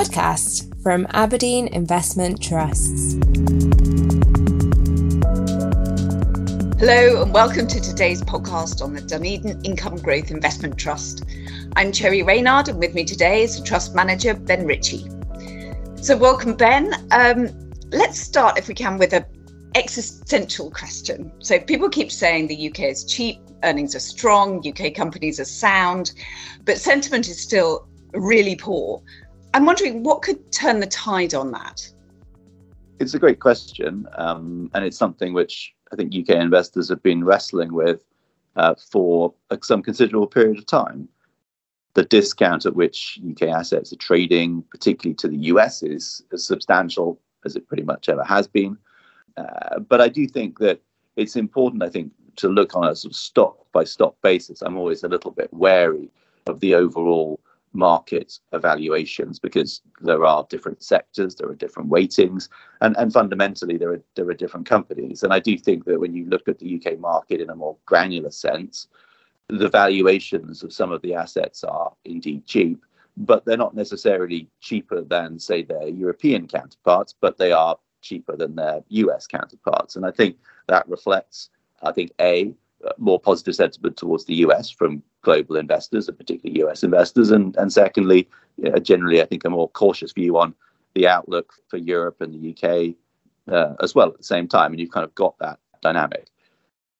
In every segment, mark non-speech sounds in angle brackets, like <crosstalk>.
podcast from abrdn Investment Trusts. Hello, and welcome to today's podcast on the Dunedin Income Growth Investment Trust. I'm Cherry Reynard, and with me today is the Trust Manager, Ben Ritchie. So, welcome, Ben. Um, let's start, if we can, with a existential question. So, people keep saying the UK is cheap, earnings are strong, UK companies are sound, but sentiment is still really poor. I'm wondering what could turn the tide on that? It's a great question, um, and it's something which I think UK investors have been wrestling with uh, for some considerable period of time. The discount at which UK assets are trading, particularly to the US, is as substantial as it pretty much ever has been. Uh, but I do think that it's important, I think, to look on a sort of stock by stock basis. I'm always a little bit wary of the overall market evaluations because there are different sectors, there are different weightings, and, and fundamentally there are there are different companies. And I do think that when you look at the UK market in a more granular sense, the valuations of some of the assets are indeed cheap, but they're not necessarily cheaper than, say, their European counterparts, but they are cheaper than their US counterparts. And I think that reflects, I think, A, more positive sentiment towards the US from global investors and particularly US investors, and and secondly, uh, generally, I think a more cautious view on the outlook for Europe and the UK uh, as well at the same time, and you've kind of got that dynamic.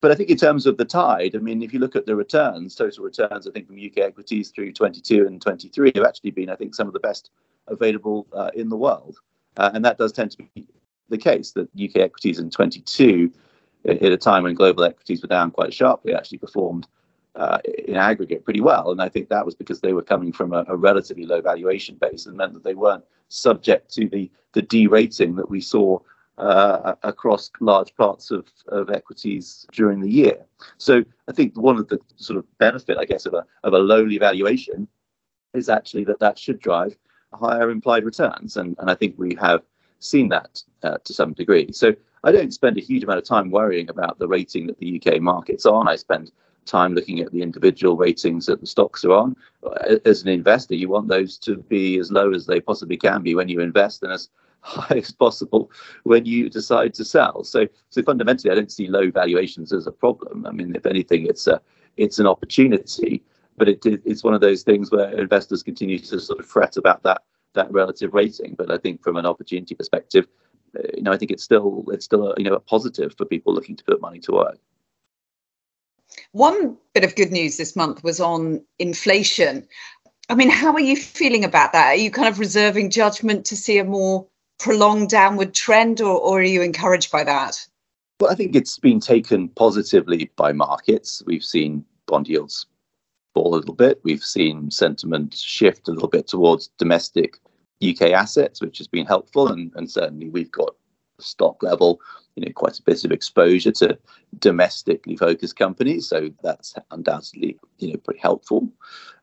But I think in terms of the tide, I mean, if you look at the returns, total returns, I think from UK equities through 22 and 23 have actually been, I think, some of the best available uh, in the world, uh, and that does tend to be the case that UK equities in 22 at a time when global equities were down quite sharply, actually performed uh, in aggregate pretty well. And I think that was because they were coming from a, a, relatively low valuation base and meant that they weren't subject to the, the derating that we saw uh, across large parts of, of equities during the year. So I think one of the sort of benefit, I guess, of a, of a lowly valuation is actually that that should drive higher implied returns. And, and I think we have seen that uh, to some degree. So I don't spend a huge amount of time worrying about the rating that the UK market's are on. I spend time looking at the individual ratings that the stocks are on. As an investor, you want those to be as low as they possibly can be when you invest and as <laughs> high as possible when you decide to sell. So, so fundamentally, I don't see low valuations as a problem. I mean, if anything, it's a it's an opportunity. But it, it's one of those things where investors continue to sort of fret about that that relative rating. But I think from an opportunity perspective, uh, you know, I think it's still it's still a, you know a positive for people looking to put money to work. One bit of good news this month was on inflation. I mean, how are you feeling about that? Are you kind of reserving judgment to see a more prolonged downward trend, or, or are you encouraged by that? Well, I think it's been taken positively by markets. We've seen bond yields a little bit. We've seen sentiment shift a little bit towards domestic UK assets, which has been helpful. And, and certainly we've got stock level, you know, quite a bit of exposure to domestically focused companies. So that's undoubtedly, you know, pretty helpful.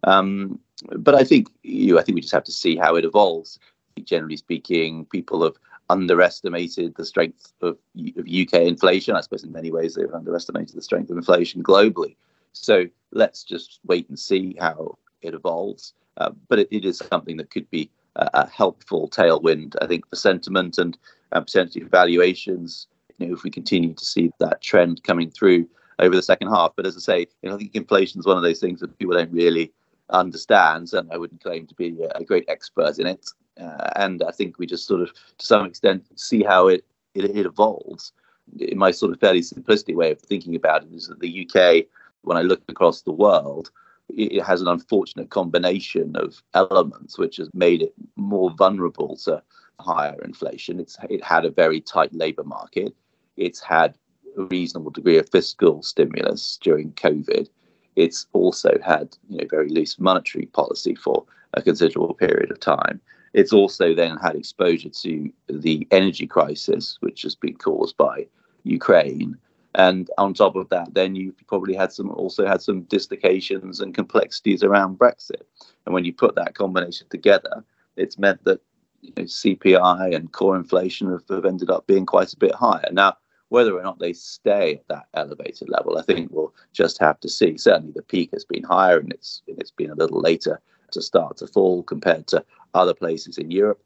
Um, but I think you, know, I think we just have to see how it evolves. Generally speaking, people have underestimated the strength of, of UK inflation. I suppose in many ways they've underestimated the strength of inflation globally. So let's just wait and see how it evolves. Uh, but it, it is something that could be a helpful tailwind, I think, for sentiment and, and potentially valuations. You know, if we continue to see that trend coming through over the second half. But as I say, you know, I think inflation is one of those things that people don't really understand, and I wouldn't claim to be a great expert in it. Uh, and I think we just sort of, to some extent, see how it, it, it evolves. In my sort of fairly simplistic way of thinking about it is that the UK, when I look across the world, it has an unfortunate combination of elements which has made it more vulnerable to higher inflation. It's it had a very tight labour market. It's had a reasonable degree of fiscal stimulus during COVID. It's also had you know very loose monetary policy for a considerable period of time. It's also then had exposure to the energy crisis, which has been caused by Ukraine, and on top of that, then you probably had some also had some dislocations and complexities around Brexit. And when you put that combination together, it's meant that you know, CPI and core inflation have, have ended up being quite a bit higher. Now, whether or not they stay at that elevated level, I think we'll just have to see. Certainly, the peak has been higher, and it's it's been a little later to start to fall compared to other places in Europe.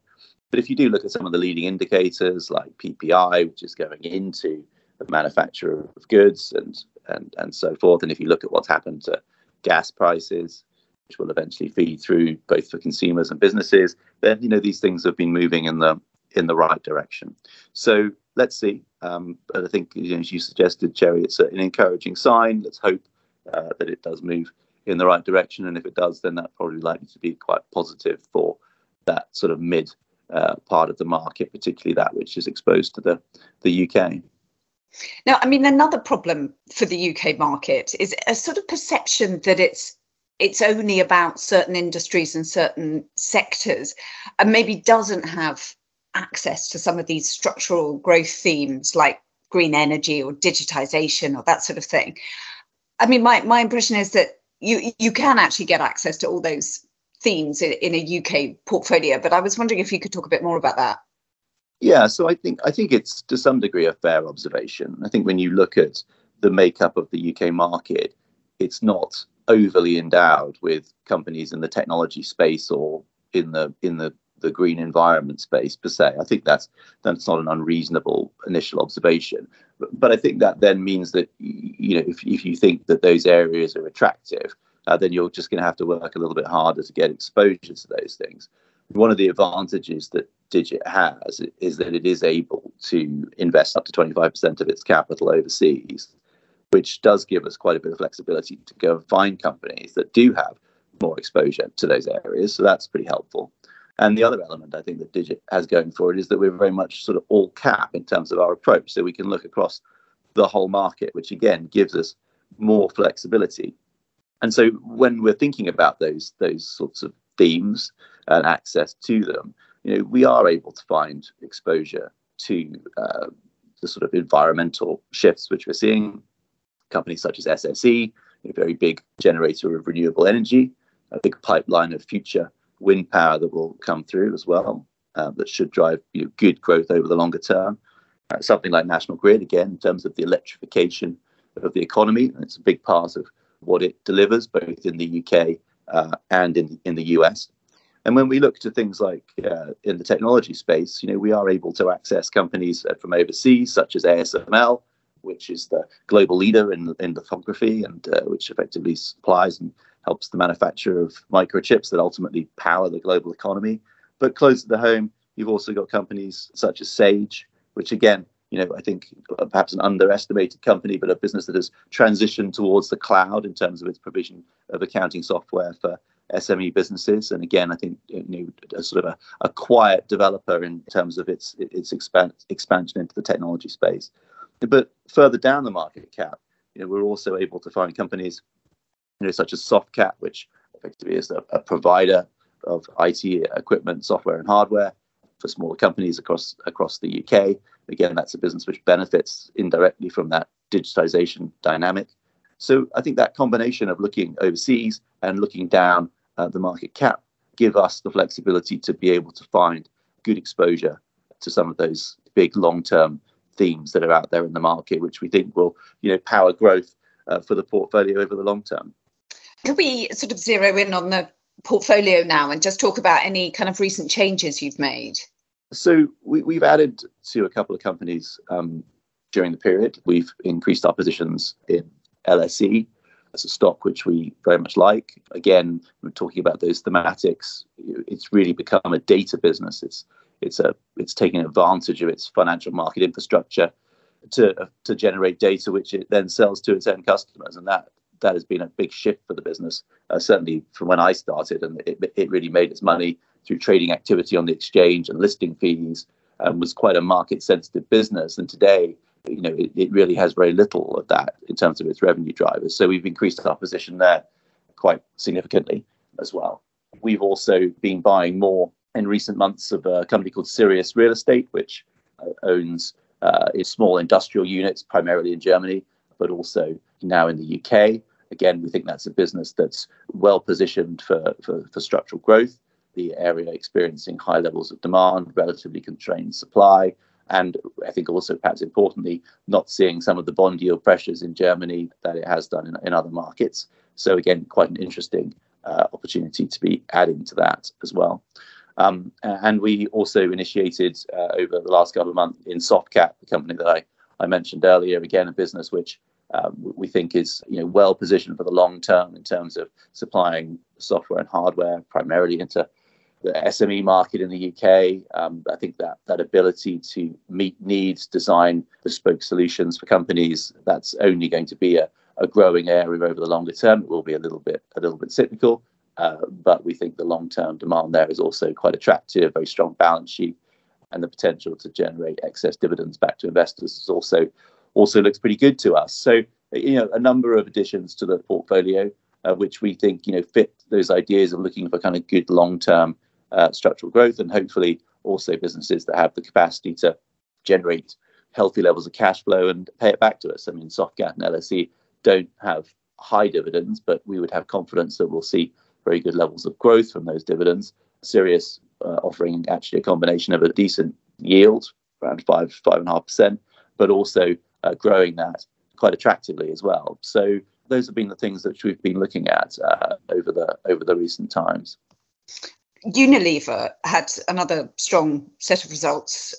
But if you do look at some of the leading indicators like PPI, which is going into the manufacture of goods and, and, and so forth, and if you look at what's happened to gas prices, which will eventually feed through both for consumers and businesses, then you know these things have been moving in the in the right direction. So let's see. Um, but I think, you know, as you suggested, Cherry, it's an encouraging sign. Let's hope uh, that it does move in the right direction, and if it does, then that's probably likely to be quite positive for that sort of mid uh, part of the market, particularly that which is exposed to the the UK. Now, I mean, another problem for the UK market is a sort of perception that it's it's only about certain industries and certain sectors, and maybe doesn't have access to some of these structural growth themes like green energy or digitization or that sort of thing. I mean, my, my impression is that you you can actually get access to all those themes in, in a UK portfolio, but I was wondering if you could talk a bit more about that. Yeah, so I think I think it's to some degree a fair observation. I think when you look at the makeup of the UK market, it's not overly endowed with companies in the technology space or in the in the the green environment space per se. I think that's that's not an unreasonable initial observation, but, but I think that then means that you know if if you think that those areas are attractive, uh, then you're just going to have to work a little bit harder to get exposure to those things. One of the advantages that Digit has is that it is able to invest up to 25% of its capital overseas, which does give us quite a bit of flexibility to go and find companies that do have more exposure to those areas. So that's pretty helpful. And the other element I think that Digit has going for it is that we're very much sort of all cap in terms of our approach. So we can look across the whole market, which again gives us more flexibility. And so when we're thinking about those those sorts of themes and access to them, you know, we are able to find exposure to uh, the sort of environmental shifts which we're seeing. Companies such as SSE, a very big generator of renewable energy, a big pipeline of future wind power that will come through as well, uh, that should drive you know, good growth over the longer term. Uh, something like National Grid, again, in terms of the electrification of the economy, and it's a big part of what it delivers, both in the UK uh, and in in the US. And when we look to things like uh, in the technology space, you know, we are able to access companies uh, from overseas, such as ASML, which is the global leader in, in lithography and uh, which effectively supplies and helps the manufacture of microchips that ultimately power the global economy. But close to the home, you've also got companies such as Sage, which again, you know, I think perhaps an underestimated company, but a business that has transitioned towards the cloud in terms of its provision of accounting software for SME businesses. And again, I think you know, a sort of a, a quiet developer in terms of its its expand, expansion into the technology space. But further down the market cap, you know, we're also able to find companies you know, such as Softcat, which effectively is a, a provider of IT equipment, software, and hardware for smaller companies across across the UK. Again, that's a business which benefits indirectly from that digitization dynamic. So I think that combination of looking overseas and looking down at the market cap give us the flexibility to be able to find good exposure to some of those big long-term themes that are out there in the market, which we think will, you know, power growth uh, for the portfolio over the long term. Could we sort of zero in on the portfolio now and just talk about any kind of recent changes you've made? So we, have added to a couple of companies um, during the period. We've increased our positions in LSE as a stock which we very much like. Again, we're talking about those thematics. It's really become a data business. It's it's a it's taking advantage of its financial market infrastructure to to generate data, which it then sells to its end customers, and that that has been a big shift for the business, uh, certainly from when I started. And it, it really made its money through trading activity on the exchange and listing fees and was quite a market sensitive business. And today, you know, it, it really has very little of that in terms of its revenue drivers. So we've increased our position there quite significantly as well. We've also been buying more in recent months of a company called Sirius Real Estate, which uh, owns uh, small industrial units primarily in Germany, but also now in the UK. Again, we think that's a business that's well positioned for, for, for structural growth, the area experiencing high levels of demand, relatively constrained supply, and I think also, perhaps importantly, not seeing some of the bond yield pressures in Germany that it has done in, in other markets. So, again, quite an interesting uh, opportunity to be adding to that as well. Um, and we also initiated uh, over the last couple of months in Softcat, the company that I, I mentioned earlier, again, a business which um, we think is you know well positioned for the long term in terms of supplying software and hardware primarily into the SME market in the UK. Um, I think that that ability to meet needs, design bespoke solutions for companies, that's only going to be a, a growing area over the longer term. It will be a little bit a little bit cyclical, uh, but we think the long term demand there is also quite attractive. Very strong balance sheet, and the potential to generate excess dividends back to investors is also also looks pretty good to us. So you know a number of additions to the portfolio. Uh, which we think you know fit those ideas of looking for kind of good long-term uh, structural growth and hopefully also businesses that have the capacity to generate healthy levels of cash flow and pay it back to us. I mean, Softcat and LSE don't have high dividends, but we would have confidence that we'll see very good levels of growth from those dividends. Sirius uh, offering actually a combination of a decent yield, around five, five and a half percent, but also uh, growing that quite attractively as well. So those have been the things that we've been looking at uh, over the over the recent times. Unilever had another strong set of results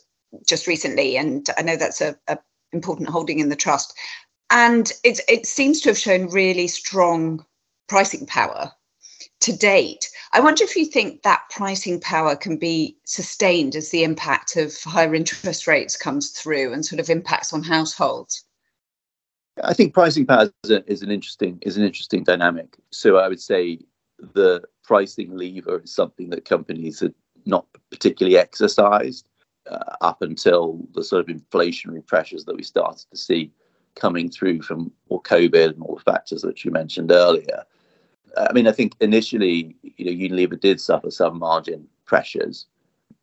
just recently, and I know that's a, a important holding in the trust. And it, it seems to have shown really strong pricing power to date. I wonder if you think that pricing power can be sustained as the impact of higher interest rates comes through and sort of impacts on households. I think pricing power is, a, is an interesting is an interesting dynamic. So I would say the pricing lever is something that companies had not particularly exercised uh, up until the sort of inflationary pressures that we started to see coming through from all COVID and all the factors that you mentioned earlier. I mean, I think initially, you know, Unilever did suffer some margin pressures,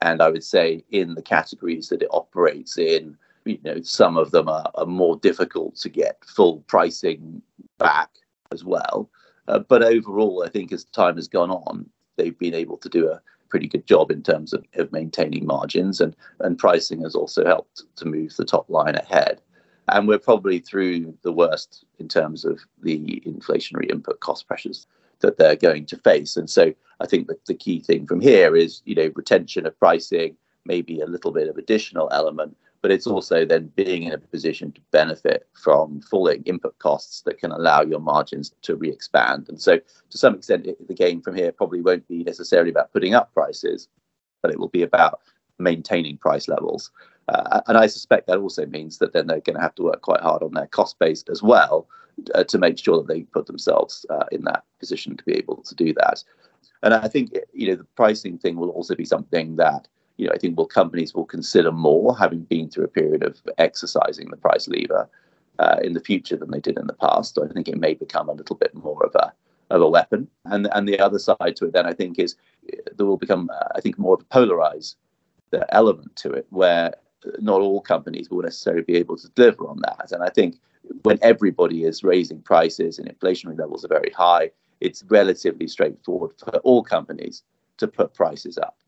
and I would say in the categories that it operates in, you know, some of them are, are more difficult to get full pricing back as well. Uh, but overall, I think as time has gone on, they've been able to do a pretty good job in terms of, of maintaining margins, and, and pricing has also helped to move the top line ahead. And we're probably through the worst in terms of the inflationary input cost pressures that they're going to face. And so I think that the key thing from here is, you know, retention of pricing, maybe a little bit of additional element, but it's also then being in a position to benefit from falling input costs that can allow your margins to re-expand. And so, to some extent, the game from here probably won't be necessarily about putting up prices, but it will be about maintaining price levels. Uh, and I suspect that also means that then they're going to have to work quite hard on their cost base as well uh, to make sure that they put themselves uh, in that position to be able to do that. And I think you know the pricing thing will also be something that you know, I think will companies will consider more having been through a period of exercising the price lever uh, in the future than they did in the past. So I think it may become a little bit more of a of a weapon. And and the other side to it then I think is there will become uh, I think more of a polarized uh, element to it where not all companies will necessarily be able to deliver on that. And I think when everybody is raising prices and inflationary levels are very high, it's relatively straightforward for all companies to put prices up.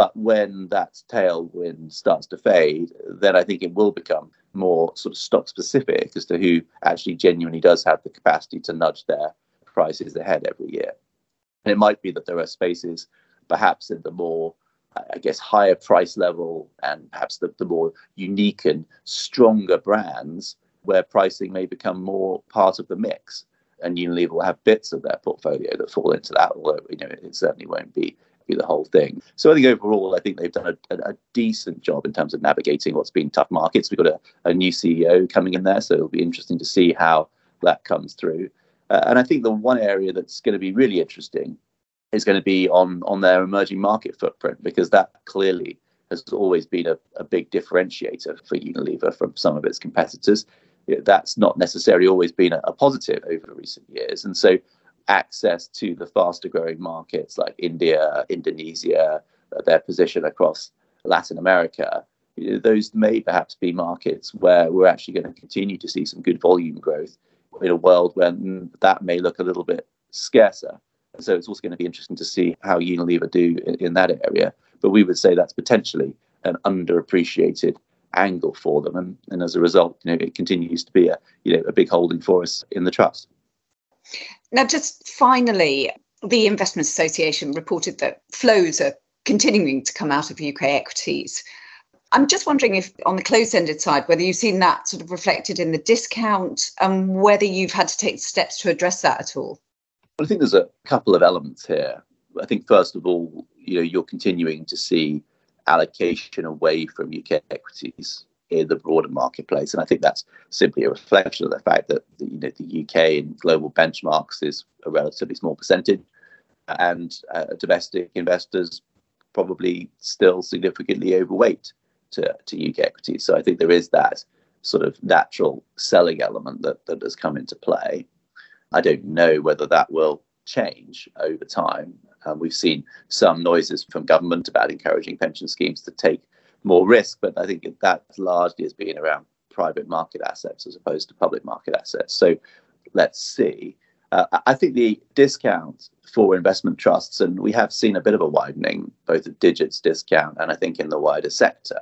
But when that tailwind starts to fade, then I think it will become more sort of stock specific as to who actually genuinely does have the capacity to nudge their prices ahead every year. And it might be that there are spaces, perhaps in the more, I guess, higher price level and perhaps the, the more unique and stronger brands where pricing may become more part of the mix. And Unilever will have bits of their portfolio that fall into that, although you know it certainly won't be be the whole thing. So I think overall, I think they've done a, a, a decent job in terms of navigating what's been tough markets. We've got a, a, new CEO coming in there, so it'll be interesting to see how that comes through. Uh, and I think the one area that's going to be really interesting is going to be on on their emerging market footprint because that clearly has always been a, a big differentiator for Unilever from some of its competitors. That's not necessarily always been a, a positive over recent years, and so access to the faster growing markets like India, Indonesia, uh, their position across Latin America, those may perhaps be markets where we're actually going to continue to see some good volume growth in a world when that may look a little bit scarcer. So it's also going to be interesting to see how Unilever do in, in that area. But we would say that's potentially an underappreciated angle for them, and, and as a result, you know, it continues to be a you know a big holding for us in the trust. Now, just finally, the Investment Association reported that flows are continuing to come out of UK equities. I'm just wondering if, on the closed ended side, whether you've seen that sort of reflected in the discount and whether you've had to take steps to address that at all. Well, I think there's a couple of elements here. I think, first of all, you know, you're continuing to see allocation away from UK equities in the broader marketplace. And I think that's simply a reflection of the fact that the, you know, the UK in global benchmarks is a relatively small percentage, and uh, domestic investors probably still significantly overweight to, to UK equities. So I think there is that sort of natural selling element that, that has come into play. I don't know whether that will change over time. Um, we've seen some noises from government about encouraging pension schemes to take more risk, but I think that largely has been around private market assets as opposed to public market assets. So let's see. Uh, I think the discount for investment trusts, and we have seen a bit of a widening, both of Digit's discount and I think in the wider sector.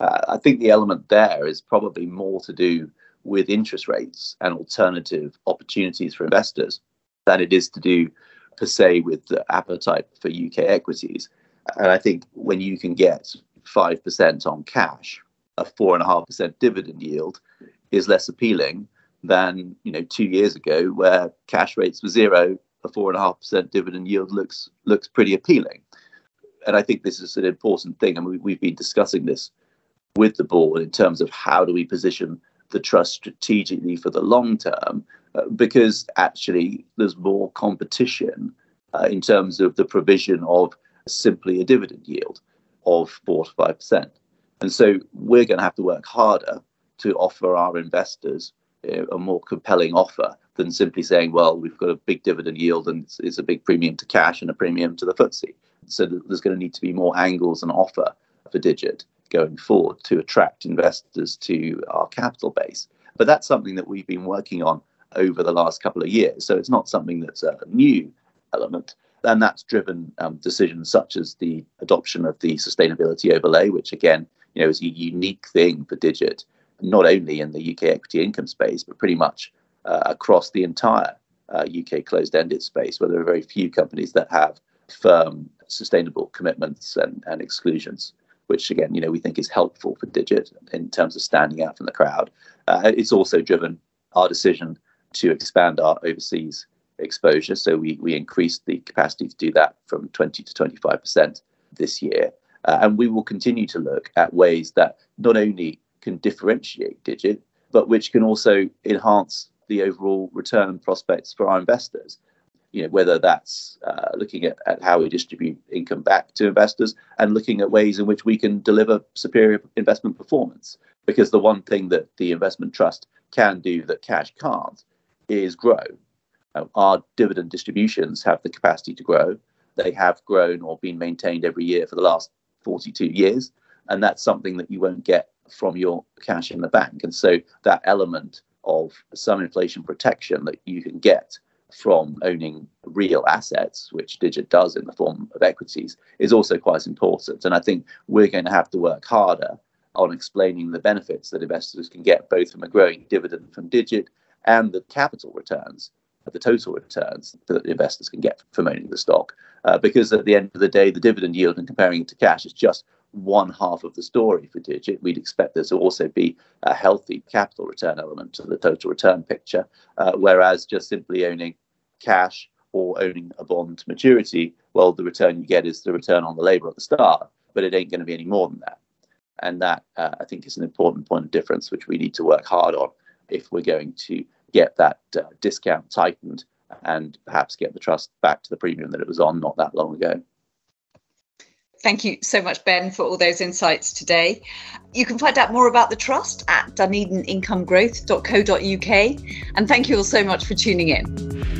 Uh, I think the element there is probably more to do with interest rates and alternative opportunities for investors than it is to do per se with the appetite for UK equities. And I think when you can get 5% on cash, a 4.5% dividend yield is less appealing than you know two years ago where cash rates were zero a 4.5% dividend yield looks looks pretty appealing. And i think this is an important thing and mean, we've been discussing this with the board in terms of how do we position the trust strategically for the long term uh, because actually there's more competition uh, in terms of the provision of simply a dividend yield of 4 to 5%. And so we're going to have to work harder to offer our investors uh, a more compelling offer than simply saying, well, we've got a big dividend yield and it's, it's a big premium to cash and a premium to the FTSE. So there's going to need to be more angles and offer for Digit going forward to attract investors to our capital base. But that's something that we've been working on over the last couple of years. So it's not something that's a new element. And that's driven um, decisions such as the adoption of the sustainability overlay, which again, you know, is a unique thing for Digit, not only in the UK equity income space, but pretty much uh, across the entire uh, UK closed-ended space, where there are very few companies that have firm sustainable commitments and, and exclusions which again, you know, we think is helpful for Digit in terms of standing out from the crowd. Uh, it's also driven our decision to expand our overseas exposure. So we, we increased the capacity to do that from 20 to 25% this year. Uh, and we will continue to look at ways that not only can differentiate Digit, but which can also enhance the overall return prospects for our investors you know, whether that's uh, looking at, at how we distribute income back to investors and looking at ways in which we can deliver superior investment performance. Because the one thing that the investment trust can do that cash can't is grow. Uh, our dividend distributions have the capacity to grow. They have grown or been maintained every year for the last 42 years. And that's something that you won't get from your cash in the bank. And so that element of some inflation protection that you can get from owning real assets, which Digit does in the form of equities, is also quite important. And I think we're going to have to work harder on explaining the benefits that investors can get both from a growing dividend from Digit and the capital returns, the total returns that investors can get from owning the stock. Uh, because at the end of the day, the dividend yield and comparing it to cash is just one half of the story for Digit. We'd expect there to also be a healthy capital return element to the total return picture, uh, whereas just simply owning cash or owning a bond maturity, well, the return you get is the return on the labor at the start, but it ain't going to be any more than that. And that, uh, I think, is an important point of difference, which we need to work hard on if we're going to get that uh, discount tightened and perhaps get the trust back to the premium that it was on not that long ago. Thank you so much, Ben, for all those insights today. You can find out more about the Trust at dunedinincomegrowth.co.uk. And thank you all so much for tuning in.